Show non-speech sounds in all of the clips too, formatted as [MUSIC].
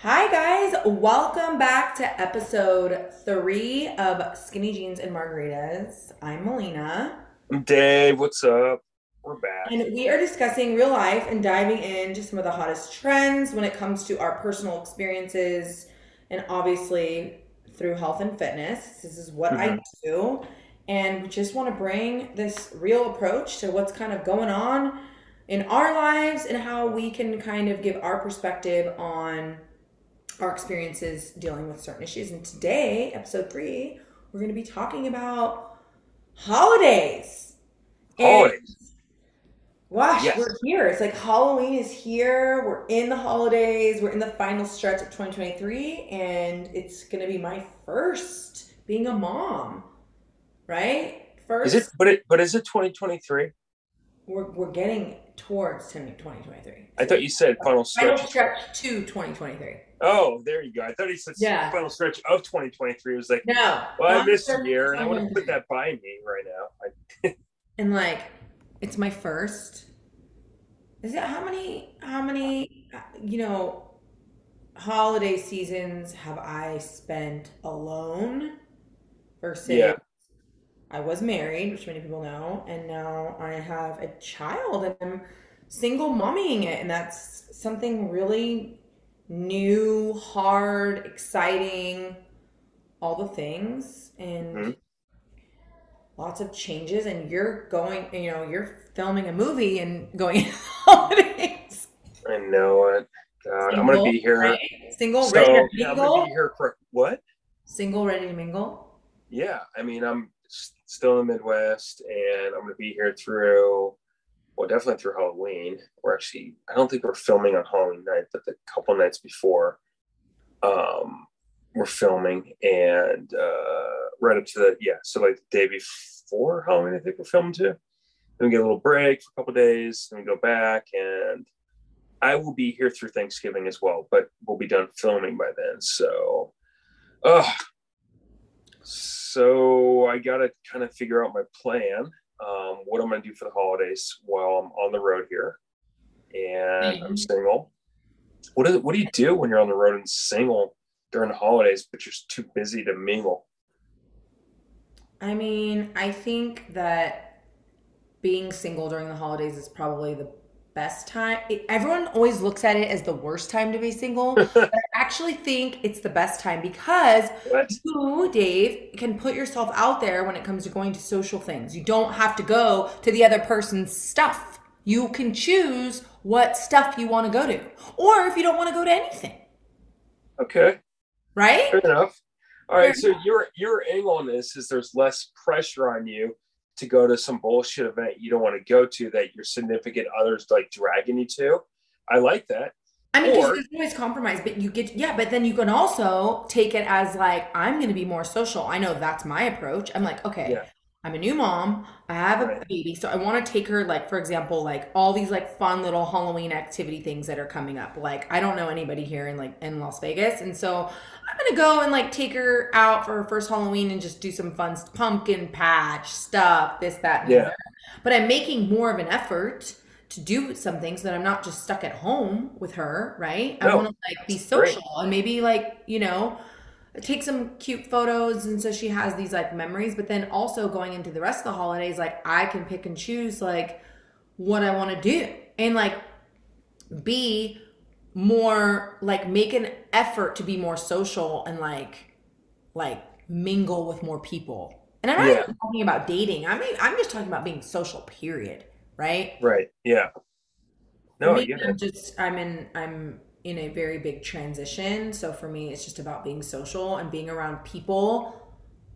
Hi, guys. Welcome back to episode three of Skinny Jeans and Margaritas. I'm Melina. Dave. What's up? We're back. And we are discussing real life and diving into some of the hottest trends when it comes to our personal experiences and obviously through health and fitness. This is what I mm-hmm. do. And we just want to bring this real approach to what's kind of going on in our lives and how we can kind of give our perspective on our experiences dealing with certain issues. And today, episode three, we're going to be talking about holidays. And Holidays. Gosh, Yes. we're here. It's like Halloween is here. We're in the holidays. We're in the final stretch of 2023, and it's going to be my first being a mom, right? First, Is it? But it. But is it 2023? we're, we're getting towards 2023. I thought you said final stretch. Final stretch. stretch to 2023. Oh, there you go. I thought he said Yeah. final stretch of 2023. It was like, No. well, I missed a year, and I want to put that by me right now. I, [LAUGHS] and like it's my first is it how many how many uh, you know holiday seasons have i spent alone versus Yeah. i was married which many people know and now i have a child and i'm single mommying it and that's something really new hard exciting all the things and Mhm. lots of changes and you're going you know you're filming a movie and going [LAUGHS] holidays I know it. God, I'm gonna be here. right? single So ready to yeah, I'm mingle gonna be here for what? single ready to mingle Yeah, I mean, I'm s- still in the Midwest, and I'm gonna be here through. Well, definitely through Halloween. We're actually. I don't think we're filming on Halloween night, but the couple nights before, um, we're filming, and uh, right up to the yeah. So like the day before Halloween, I think we're filming too. Then we get a little break for a couple days, then we go back, and I will be here through Thanksgiving as well, but we'll be done filming by then. So, uh, so I got to kind of figure out my plan, um, what am I'm going to do for the holidays while I'm on the road here, and I'm Mhm. single. What is what do you do when you're on the road and single during the holidays, but you're just too busy to mingle? i mean i think that being single during the holidays is probably the best time it, everyone always looks at it as the worst time to be single i [LAUGHS] actually think it's the best time because What? you, Dave, can put yourself out there when it comes to going to social things. You don't have to go to the other person's stuff. You can choose what stuff you want to go to, or if you don't want to go to anything, Okay, right? fair enough. All right, Fair so your your angle on this is there's less pressure on you to go to some bullshit event you don't want to go to that your significant others like dragging you to. I like that. I mean, Or- there's always compromise, but you get yeah. But then you can also take it as like I'm going to be more social. I know that's my approach. I'm like, okay, Yeah. I'm a new mom. I have a Right. baby, so I want to take her like, for example, like all these like fun little Halloween activity things that are coming up. Like I don't know anybody here in like in Las Vegas, and so I'm gonna go and like take her out for her first Halloween and just do some fun pumpkin patch stuff, this that. And Yeah. other. But I'm making more of an effort to do some things that I'm not just stuck at home with her, right? I want to like be that's great. social and maybe like, you know, take some cute photos and so she has these like memories, but then also going into the rest of the holidays like I can pick and choose like what I want to do and like be more like make an effort to be more social and like like mingle with more people. And I'm not Yeah. even talking about dating. I mean, I'm just talking about being social, period. Right? Right. Yeah. No, I me, get I'm just I'm in I'm in a very big transition. So for me, it's just about being social and being around people,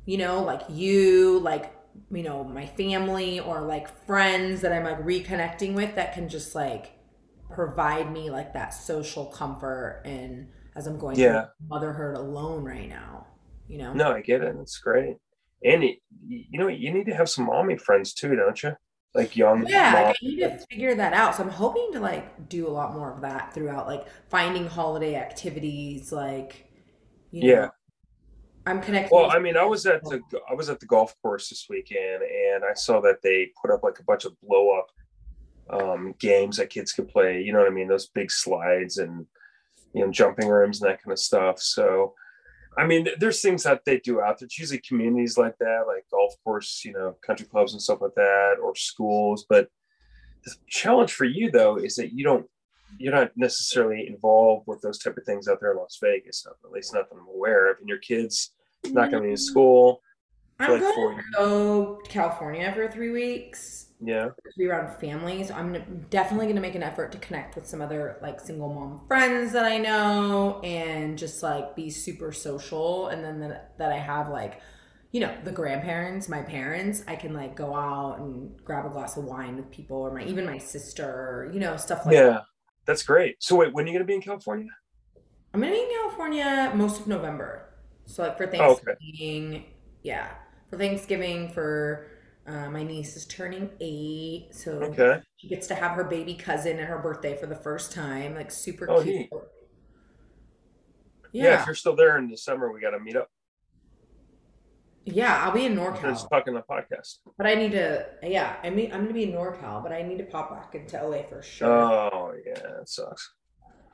you know, like you, like you know, my family or like friends that I'm like reconnecting with that can just like provide me like that social comfort and as I'm going Yeah. through motherhood alone right now, you know. No, I get it. It's great. And it, you know, you need to have some mommy friends too, don't you? Like young. Yeah, mom- like I need to figure that out. So I'm hoping to like do a lot more of that throughout, like finding holiday activities, like you Yeah. know, I'm connected Well, I mean, I was at the I was at the golf course this weekend, and I saw that they put up like a bunch of blow up um, games that kids could play. You know what I mean? Those big slides and you know, jumping rooms and that kind of stuff. So, I mean, there's things that they do out there. It's usually communities like that, like golf course, you know, country clubs and stuff like that, or schools. But the challenge for you though is that you don't you're not necessarily involved with those type of things out there in Las Vegas, at least not that I'm aware of. And your kids not going to be in school. I'm like going to California for three weeks. Yeah. Be around family. So I'm definitely going to make an effort to connect with some other like single mom friends that I know and just like be super social. And then that, that I have like, you know, the grandparents, my parents, I can like go out and grab a glass of wine with people or my, even my sister, you know, stuff like yeah. that that's great. So wait, when are you going to be in California? I'm going to be in California most of November. So like for Thanksgiving, oh, okay. yeah, for Thanksgiving for uh, my niece is turning eight, so okay. she gets to have her baby cousin at her birthday for the first time. Like super oh, cute. Yeah. yeah. if you're still there in December, we got to meet up. Yeah, I'll be in NorCal. Talking the podcast. But I need to. Yeah, I mean, I'm gonna be in NorCal, but I need to pop back into LA for sure. Oh yeah, it sucks.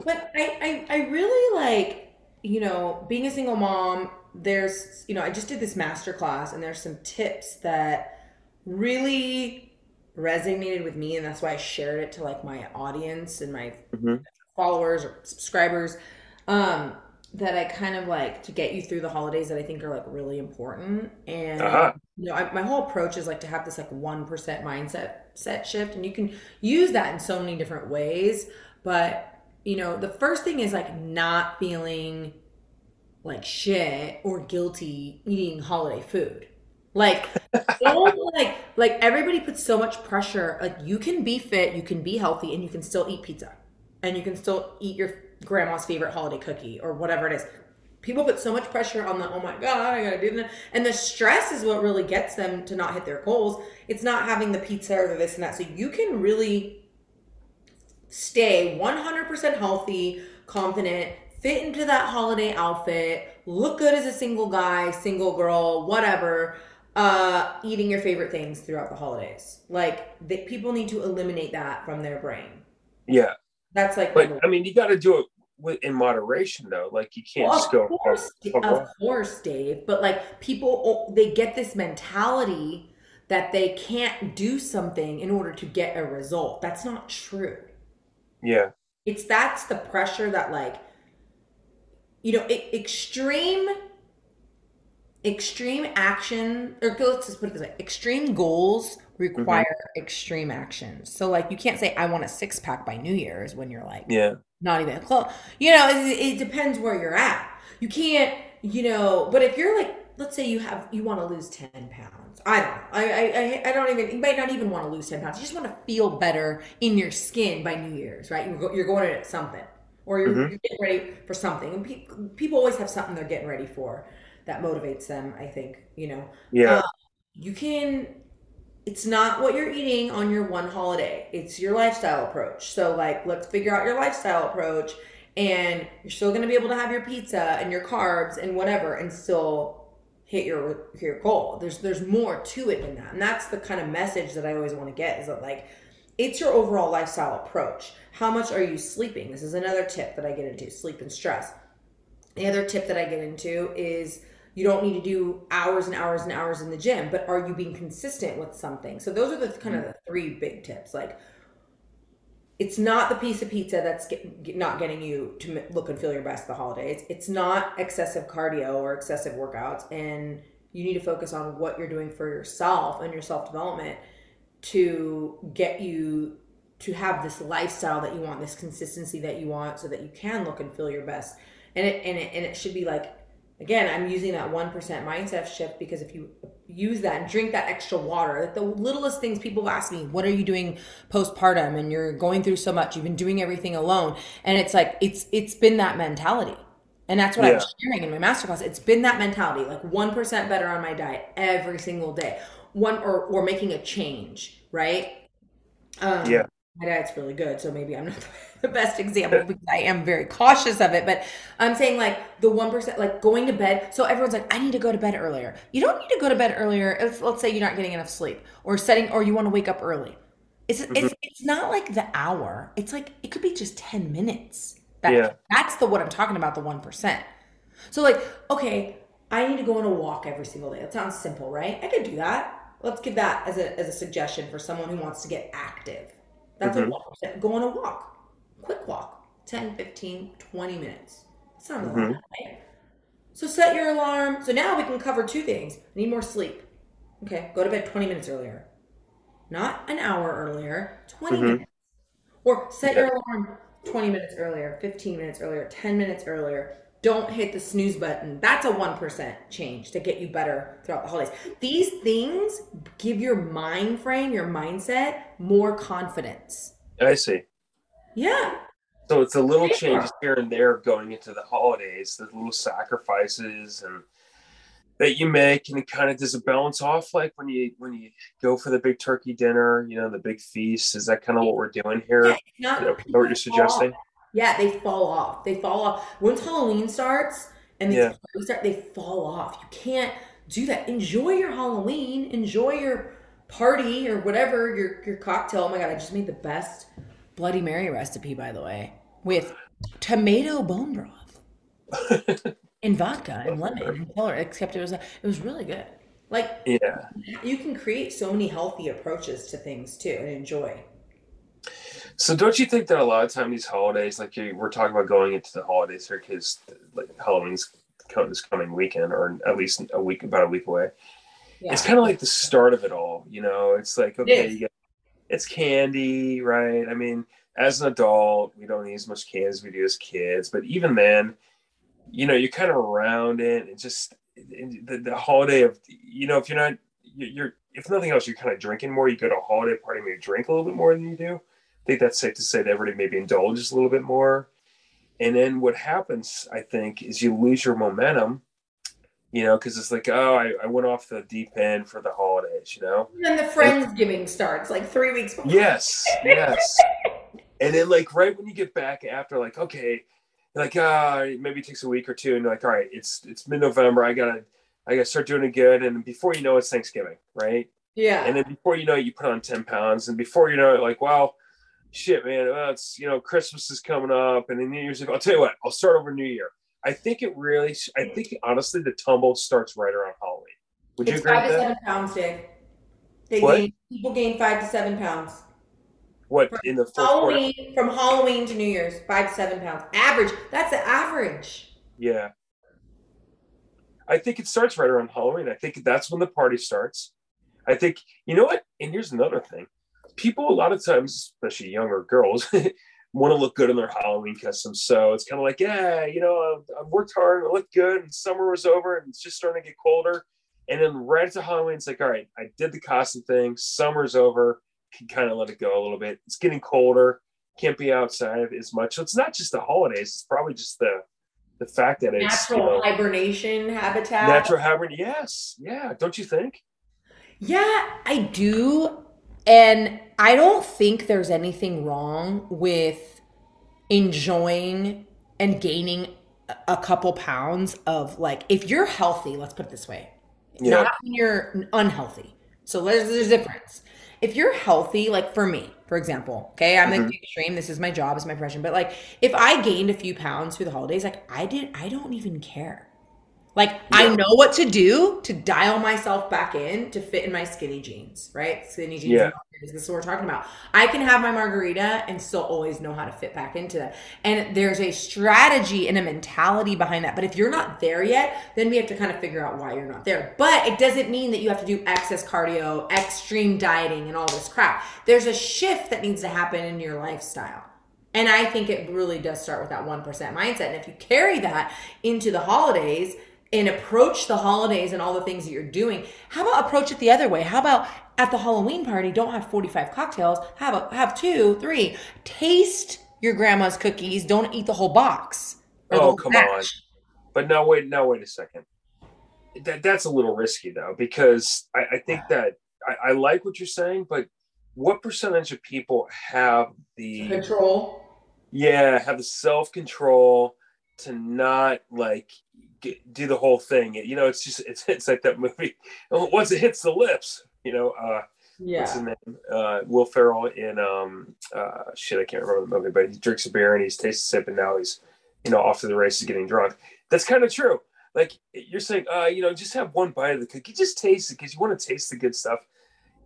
But I, I, I really like, you know, being a single mom. There's, you know, I just did this master class, and there's some tips that really resonated with me, and that's why I shared it to like my audience and my mm-hmm. followers or subscribers. Um, that I kind of like to get you through the holidays that I think are like really important. And uh-huh. you know, I, my whole approach is like to have this like one percent mindset set shift, and you can use that in so many different ways. But you know, the first thing is like not feeling like shit or guilty eating holiday food. Like, like, like everybody puts so much pressure. Like, you can be fit, you can be healthy, and you can still eat pizza, and you can still eat your grandma's favorite holiday cookie or whatever it is. People put so much pressure on the, oh my God, I gotta do that. And the stress is what really gets them to not hit their goals. It's not having the pizza or the this and that. So you can really stay 100% healthy, confident, fit into that holiday outfit, look good as a single guy, single girl, whatever, uh, eating your favorite things throughout the holidays. Like, the, people need to eliminate that from their brain. Yeah. That's like, but I mean, you got to do it with, in moderation though. Like you can't well, just go. Course, of course, Dave. But like people, they get this mentality that they can't do something in order to get a result. That's not true. Yeah. It's that's the pressure that like, you know, extreme extreme action or let's just put it this way extreme goals require mm-hmm. extreme actions so like you can't say i want a six pack by new year's when you're like yeah. not even close you know it, it depends where you're at. You can't you know but if you're like let's say you have you want to lose 10 pounds. I don't know. I, I i don't even you might not even want to lose 10 pounds. You just want to feel better in your skin by new year's right? You're, you're going at something or you're, mm-hmm. you're getting ready for something. And pe- people always have something they're getting ready for that motivates them i think you know? Yeah. Uh, you can it's not what you're eating on your one holiday. It's your lifestyle approach. So like let's figure out your lifestyle approach and you're still going to be able to have your pizza and your carbs and whatever and still hit your your goal. There's there's more to it than that. And that's the kind of message that i always want to get is that like it's your overall lifestyle approach. How much are you sleeping? This is another tip that i get into sleep and stress. The other tip that i get into is you don't need to do hours and hours and hours in the gym, but are you being consistent with something? So those are the kind of the three big tips. Like it's not the piece of pizza that's get, not getting you to look and feel your best the holidays. It's not excessive cardio or excessive workouts and you need to focus on what you're doing for yourself and your self-development to get you to have this lifestyle that you want, this consistency that you want so that you can look and feel your best. And it and it, and it should be like again, I'm using that 1% mindset shift because if you use that and drink that extra water, the littlest things people ask me, what are you doing postpartum? And you're going through so much, you've been doing everything alone. And it's like, it's, it's been that mentality. And that's what yeah. I'm sharing in my masterclass. It's been that mentality, like 1% better on my diet every single day. One or, or making a change, right? Um, yeah my diet's really good, so maybe I'm not [LAUGHS] the best example because I am very cautious of it. But I'm saying like the one percent, like going to bed. So everyone's like, I need to go to bed earlier. You don't need to go to bed earlier. If, let's say you're not getting enough sleep, or setting, or you want to wake up early. It's mm-hmm. it's it's not like the hour. It's like it could be just ten minutes That, Yeah. That's the what I'm talking about, the 1%. So, like, okay, I need to go on a walk every single day. That sounds simple, right? I could do that. Let's give that as a, as a suggestion for someone who wants to get active. That's Mhm. a 1%. Go on a walk. Quick walk. 10, 15, 20 minutes. That's not a lot, Mhm. right? So set your alarm. So now we can cover two things. Need more sleep. Okay, go to bed 20 minutes earlier. Not an hour earlier, 20 Mhm. minutes. Or set your alarm 20 minutes earlier, 15 minutes earlier, 10 minutes earlier. Don't hit the snooze button. That's a 1% change to get you better throughout the holidays. These things give your mind frame, your mindset, more confidence. I see. Yeah. So it's the little changes here and there going into the holidays, the little sacrifices and that you make, and it kind of does it balance off like when you when you go for the big turkey dinner, you know, the big feast. Is that kind of what we're doing here? Yeah, not- You know, what you're suggesting? Yeah, they fall off. They fall off. Once Halloween starts and they Yeah. start, they fall off. You can't do that. Enjoy your Halloween. Enjoy your party or whatever, your, your cocktail. Oh my God, I just made the best Bloody Mary recipe, by the way, with tomato bone broth [LAUGHS] and vodka and lemon except it was, it was really good. Like, Yeah. you can create so many healthy approaches to things too and enjoy. So don't you think that a lot of time these holidays, like we're talking about going into the holidays here, because like Halloween's this coming weekend, or at least a week, about a week away. Yeah. It's kind of like the start of it all. You know, it's like okay, is. you get, it's candy, right? I mean, as an adult, we don't eat as much candy as we do as kids, but even then, you know, you're kind of around it. and just the, the holiday of you know, if you're not, you- you're if nothing else, you're kind of drinking more. You go to a holiday party, maybe drink a little bit more than you do. I think that's safe to say that everybody maybe indulges a little bit more. And then what happens, I think, is you lose your momentum, you know, because it's like, oh, I, I went off the deep end for the holidays, you know? And then the Friendsgiving starts like three weeks before. Yes, [LAUGHS] yes. and then, like, right when you get back after, like, okay, like, uh, maybe it takes a week or two, and you're like, all right, it's it's mid November, I gotta, I gotta start doing it good. And before you know, it's Thanksgiving, right? Yeah. And then before you know it, you put on 10 pounds. And before you know it, like, well, shit, man, uh, it's, you know, Christmas is coming up and then New Year's I'll tell you what, I'll start over New Year. I think it really, I think honestly, the tumble starts right around Halloween. Would you it's agree five to that? seven pounds, Dave. They What? gain, people gain five to seven pounds. What, in the fourth quarter? Halloween from Halloween to New Year's, five to seven pounds. Average. That's the average. Yeah. I think it starts right around Halloween. I think that's when the party starts. I think, you know what? And here's another thing. People, a lot of times, especially younger girls, [LAUGHS] want to look good in their Halloween costumes. So it's kind of like, yeah, you know, I've, worked hard, I look good, and summer was over, and it's just starting to get colder. And then right after Halloween, it's like, all right, I did the costume thing, summer's over, can kind of let it go a little bit. It's getting colder, can't be outside as much. So it's not just the holidays, it's probably just the the fact that it's Natural you know, hibernation habitat. natural hibernation. Yes, yeah, don't you think? Yeah, I do. And I don't think there's anything wrong with enjoying and gaining a- couple pounds of like if you're healthy, let's put it this way. Yeah. Not when you're unhealthy. So there's, there's a difference. If you're healthy, like for me, for example, okay, I'm mm-hmm. like the extreme. This is my job, it's my profession. But like, if I gained a few pounds through the holidays, like I did, I don't even care. Like I know what to do to dial myself back in to fit in my skinny jeans, right? Skinny jeans. Yeah. This is what we're talking about. I can have my margarita and still always know how to fit back into that. And there's a strategy and a mentality behind that. But if you're not there yet, then we have to kind of figure out why you're not there. But it doesn't mean that you have to do excess cardio, extreme dieting, and all this crap. There's a shift that needs to happen in your lifestyle. And I think it really does start with that 1% mindset. And if you carry that into the holidays and approach the holidays and all the things that you're doing, how about approach it the other way? How about at the Halloween party, don't have 45 cocktails, have a, have two, three. Taste your grandma's cookies, don't eat the whole box. Oh, come batch. on. But now wait, now wait a second. That that's a little risky though, because I, I think that I, I like what you're saying, but what percentage of people have the Control. yeah have the self control to not like get, do the whole thing? You know, it's just it's it's like that movie. [LAUGHS] Once it hits the lips, you know, uh, Yeah. What's his name? Uh, Will Ferrell in um, uh, shit. I can't remember the movie, but he drinks a beer and he's tastes a sip, and now he's you know off to the races, getting drunk. That's kind of true. Like you're saying, uh, you know, just have one bite of the cookie, just taste it because you want to taste the good stuff.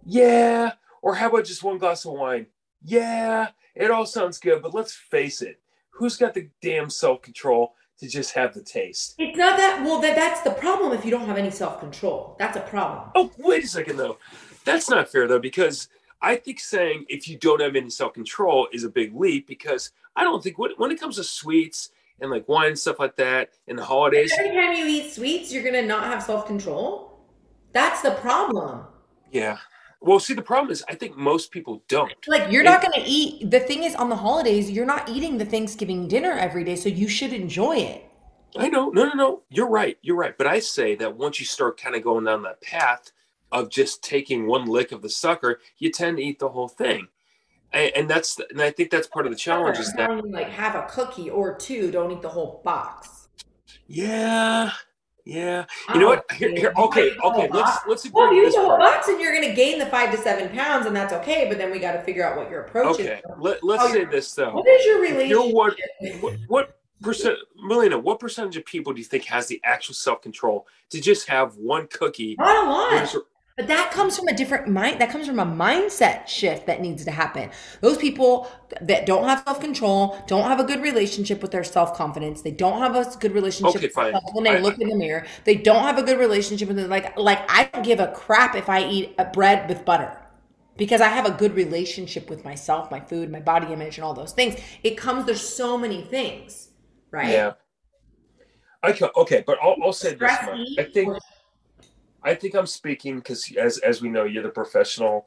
Yeah. Or how about just one glass of wine? Yeah. It all sounds good, but let's face it. Who's got the damn self control to just have the taste? It's not that well that that's the problem if you don't have any self-control. That's a problem. Oh, wait a second though. That's not fair though, because I think saying if you don't have any self control is a big leap because I don't think when, when it comes to sweets and like wine and stuff like that and the holidays. Every time you eat sweets, you're gonna not have self-control. That's the problem. Yeah. Well, see, the problem is I think most people don't. Like you're not going to eat. The thing is, on the holidays, you're not eating the Thanksgiving dinner every day, so you should enjoy it. I know. No, no, no. You're right. You're right. But I say that once you start kind of going down that path of just taking one lick of the sucker, you tend to eat the whole thing. And, and that's and I think that's part of the challenge is that like have a cookie or two. Don't eat the whole box. yeah, yeah. You know oh, what? Here, here. Okay, okay. Let's let's agree Well, you eat this the whole part. box and you're gonna gain the five to seven pounds, and that's okay. But then we got to figure out what your approach Okay. is. Let, let's Oh, say this though. What is your relationship? you're what, what what percent Melina, what percentage of people do you think has the actual self control to just have one cookie? Not a lot. Whereas- But that comes from a different mind. That comes from a mindset shift that needs to happen. Those people that don't have self control, don't have a good relationship with their self confidence. They don't have a good relationship Okay, with fine. themselves when they I- look in the mirror. They don't have a good relationship with like like I don't give a crap if I eat a bread with butter because I have a good relationship with myself, my food, my body image, and all those things. it comes. There's so many things, right? Yeah. I can, okay, but I'll, I'll say this much. I think or- I think I'm speaking because as as we know, you're the professional.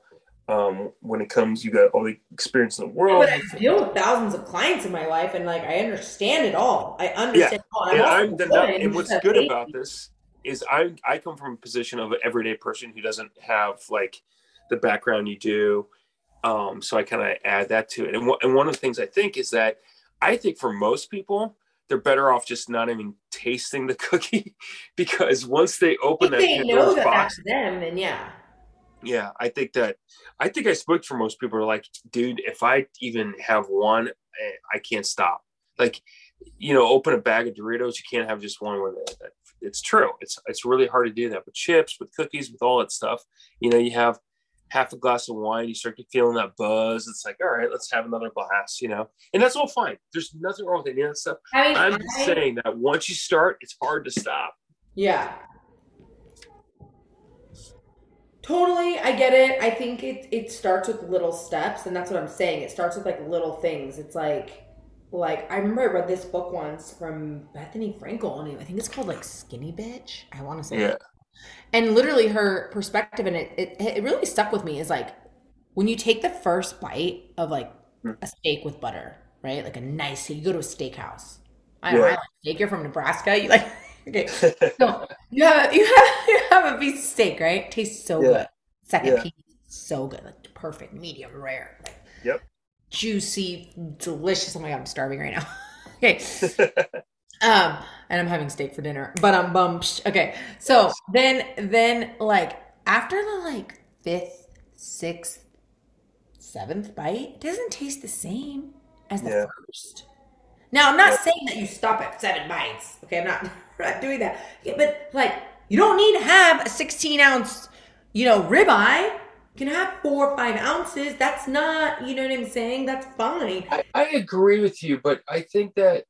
Um, when it comes, you got all the experience in the world. But I deal with thousands of clients in my life, and like I understand it all. I understand it all. and I'm the good, and what's good about this is I I come from a position of an everyday person who doesn't have like the background you do, um, so I kind of add that to it. And wh- and one of the things I think is that I think for most people they're better off just not even tasting the [LAUGHS] cookie because once they open that they know that box, that's them, then yeah. yeah, I think that I think I spoke for most people. Are like, dude, if I even have one, eh, I can't stop. Like, you know, open a bag of Doritos, you can't have just one with it. It's true. It's it's really hard to do that with chips, with cookies, with all that stuff. You know, you have half a glass of wine, you start feeling that buzz. It's like, all right, let's have another glass. You know, and that's all fine. There's nothing wrong with any of that stuff. I mean, I'm I- just saying that once you start, it's hard to stop. Yeah. Totally, I get it. I think it it starts with little steps, and that's what I'm saying. It starts with like little things. It's like like I remember I read this book once from Bethenny Frankel, and I think it's called like Skinny Bitch. I want to say, Yeah. And literally, her perspective and it, it it really stuck with me is like when you take the first bite of like Mm. a steak with butter, right? Like a nice. You go to a steakhouse. I, Yeah. I like steak. You're from Nebraska. You like [LAUGHS] okay. [LAUGHS] So you have you have you have a piece of steak, right? Tastes so Yeah. good. Second Yeah. piece, so good, like perfect, medium rare, like Yep. juicy, delicious. Oh my god, I'm starving right now. [LAUGHS] okay, um, and I'm having steak for dinner, but I'm bummed. Okay, so then then like after the like fifth, sixth, seventh bite, it doesn't taste the same as the Yeah. first. Now, I'm not Yeah. saying that you stop at seven bites. Okay, I'm not, [LAUGHS] not doing that. Yeah, but like, you don't need to have a 16 ounce, you know, ribeye. You can have four or five ounces. That's not, you know what I'm saying? That's fine. I, I agree with you, but I think that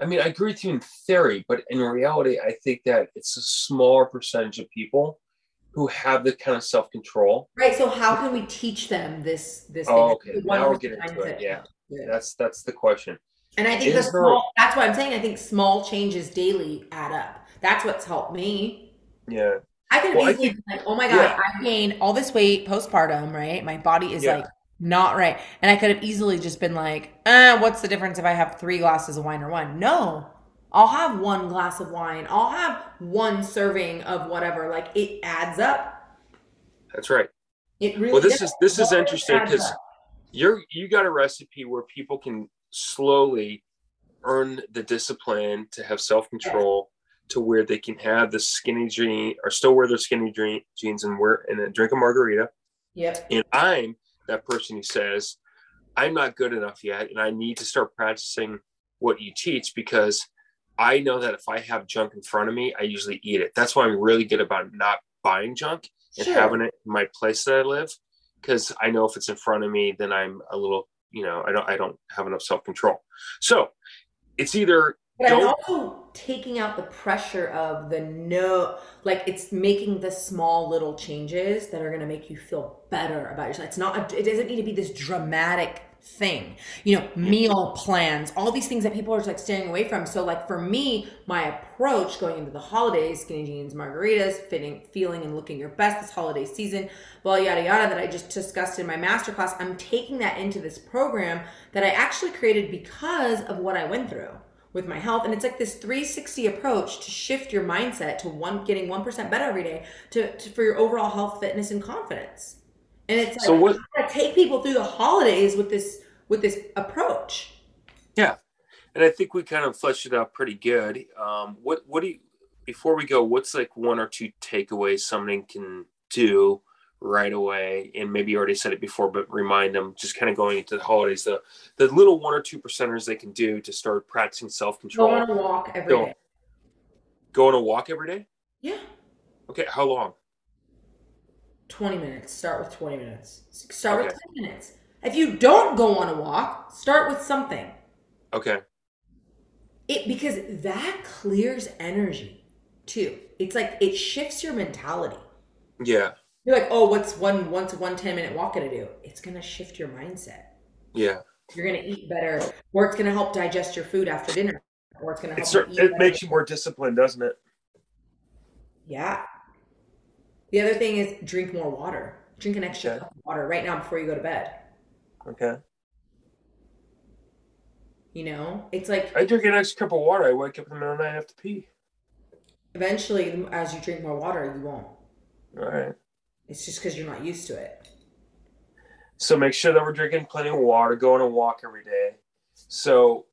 I mean I agree with you in theory, but in reality, I think that it's a smaller percentage of people who have the kind of self control. Right. So how can we teach them this? This. Oh, thing? okay. Now we're getting into it. Yeah. Yeah. That's that's the question. And I think the Is there- That's what I'm saying. I think small changes daily add up. That's what's helped me. Yeah. I can Well, I easily think- be like, oh my god, Yeah. I gained all this weight postpartum, right? My body is Yeah. like not right. And I could have easily just been like, uh, what's the difference if I have three glasses of wine or one? No. I'll have one glass of wine. I'll have one serving of whatever. Like it adds up. That's right. It really. Well, this does. is this is interesting because you're you got a recipe where people can slowly earn the discipline to have self control to where they can have the skinny jean or still wear their skinny jean, jeans and wear and drink a margarita Yep. And I'm that person who says, I'm not good enough yet, and I need to start practicing what you teach because I know that if I have junk in front of me, I usually eat it. That's why I'm really good about not buying junk and Sure. having it in my place that I live because I know if it's in front of me, then I'm a little, you know, I don't I don't have enough self control. So it's either But I'm also taking out the pressure of the no, like it's making the small little changes that are going to make you feel better about yourself. It's not, it doesn't need to be this dramatic thing, you know, meal plans, all these things that people are like staying away from. So, like for me, my approach going into the holidays, skinny jeans, margaritas, fitting, feeling and looking your best this holiday season, well, yada yada, that I just discussed in my masterclass, I'm taking that into this program that I actually created because of what I went through with my health and it's like this 360 approach to shift your mindset to one getting 1% better every day to, to for your overall health fitness and confidence and it's like So what- gotta take people through the holidays with this with this approach Yeah, and I think we kind of fleshed it out pretty good. Um, what what do you before we go? What's like one or two takeaways somebody can do right away? And maybe you already said it before, but remind them just kind of going into the holidays the the little one or two percenters they can do to start practicing self control. go on a walk every day. Go. On a walk every day. yeah Okay, how long? 20 minutes start with 20 minutes start with Okay. 10 minutes if you don't go on a walk start with something Okay, it because that clears energy too it's like it shifts your mentality yeah, You're like, oh, what's one once one 10 minute walk gonna do? It's gonna shift your mindset. yeah. You're gonna eat better, or it's gonna help digest your food after dinner, or it's gonna help It, you eat it better. makes you more disciplined, doesn't it? Yeah. The other thing is drink more water. Drink an extra Okay. cup of water right now before you go to bed. Okay. You know, it's like I drink an extra cup of water. I wake up in the middle of the night, I have to pee. eventually, as you drink more water, you won't. All right. It's just because you're not used to it. So make sure that we're drinking plenty of water, go on a walk every day. So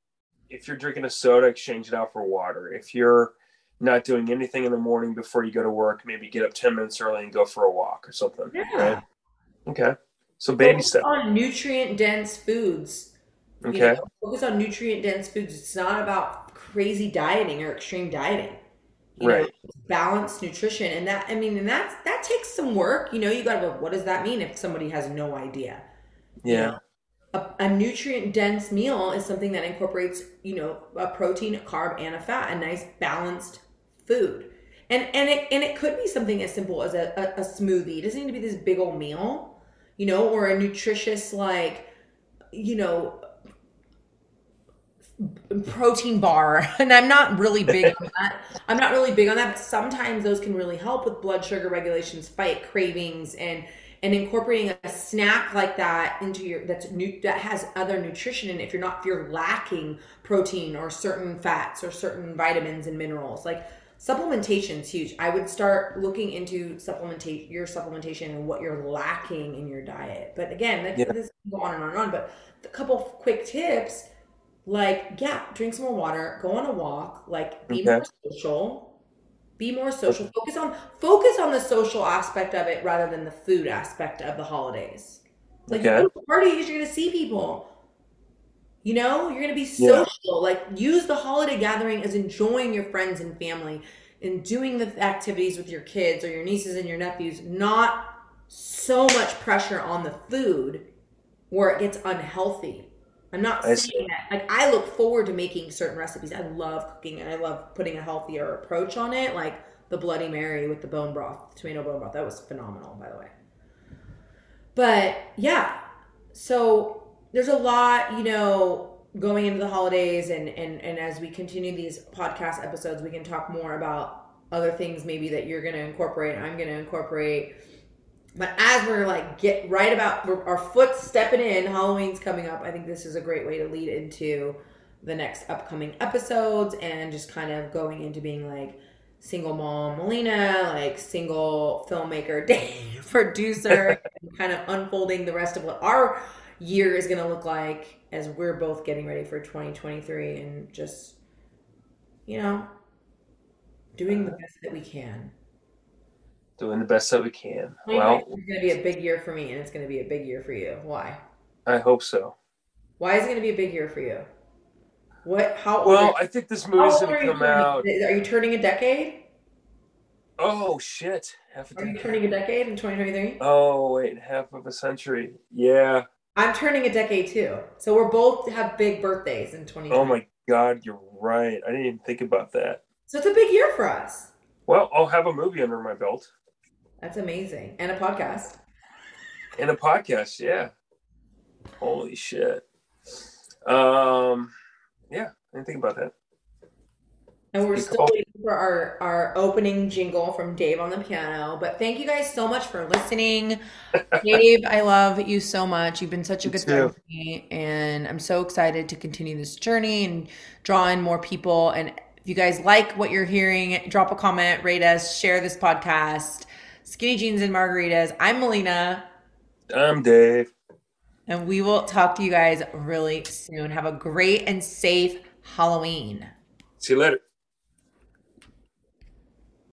if you're drinking a soda, exchange it out for water. If you're not doing anything in the morning before you go to work, maybe get up 10 minutes early and go for a walk or something. Yeah. Right? Okay. So baby Focus step. on nutrient dense foods. You Okay. know, focus on nutrient dense foods. It's not about crazy dieting or extreme dieting. You know, Right. it's balanced nutrition, and that I mean, and that's that takes some work. You know, you got to. What does that mean if somebody has no idea? You Yeah. know, a, a nutrient dense meal is something that incorporates, you know, a protein, a carb, and a fat, a nice balanced food. And and it and it could be something as simple as a, a, a smoothie. It doesn't need to be this big old meal, you know, or a nutritious like, you know, protein bar. [LAUGHS] And I'm not really big on that. I'm not really big on that, but sometimes those can really help with blood sugar regulations, fight cravings, and and incorporating a snack like that into your that's new that has other nutrition in it if you're not if you're lacking protein or certain fats or certain vitamins and minerals like supplementation is huge i would start looking into supplementation your supplementation and what you're lacking in your diet but again Yeah. this can go on and on and on but a couple of quick tips like yeah drink some more water go on a walk like be Okay. more social be more social focus on focus on the social aspect of it rather than the food aspect of the holidays like Okay. you go to parties you're gonna see people you know you're gonna be Yeah. social like use the holiday gathering as enjoying your friends and family and doing the activities with your kids or your nieces and your nephews not so much pressure on the food where it gets unhealthy i'm not I saying see. that like i look forward to making certain recipes. I love cooking and i love putting a healthier approach on it like the bloody mary with the bone broth tomato bone broth. That was phenomenal by the way. But yeah. So there's a lot you know going into the holidays and and and as we continue these podcast episodes we can talk more about other things maybe that you're going to incorporate i'm going to incorporate but as we're like get right about we're, our foot stepping in halloween's coming up i think this is a great way to lead into the next upcoming episodes and just kind of going into being like single mom melina like single filmmaker [LAUGHS] Dave, producer [LAUGHS] and kind of unfolding the rest of what our year is going to look like as we're both getting ready for 2023 and just you know doing the uh, best that we can doing the best that we can. Well, Well, it's going to be a big year for me, and it's going to be a big year for you. Why? I hope so. Why is it going to be a big year for you? What? How old? Well, I think this movie's gonna are you come out. Are you turning a decade? Oh shit! Half a Are you decade. turning a decade in 2023? Oh wait, half of a century. Yeah. I'm turning a decade too. So we're both have big birthdays in 2023. Oh my god, you're right. I didn't even think about that. So it's a big year for us. Well, I'll have a movie under my belt That's amazing. And a podcast. and a podcast. Yeah. Holy shit. Um. Yeah, I didn't think about that. And we're still waiting for our, our opening jingle from Dave on the piano. But thank you guys so much for listening. [LAUGHS] Dave, I love you so much. You've been such a good friend to me, and I'm so excited to continue this journey and draw in more people. And if you guys like what you're hearing, drop a comment, rate us, share this podcast. Skinny jeans and margaritas. I'm Melina, I'm Dave. and we will talk to you guys really soon. Have a great and safe Halloween. See you later.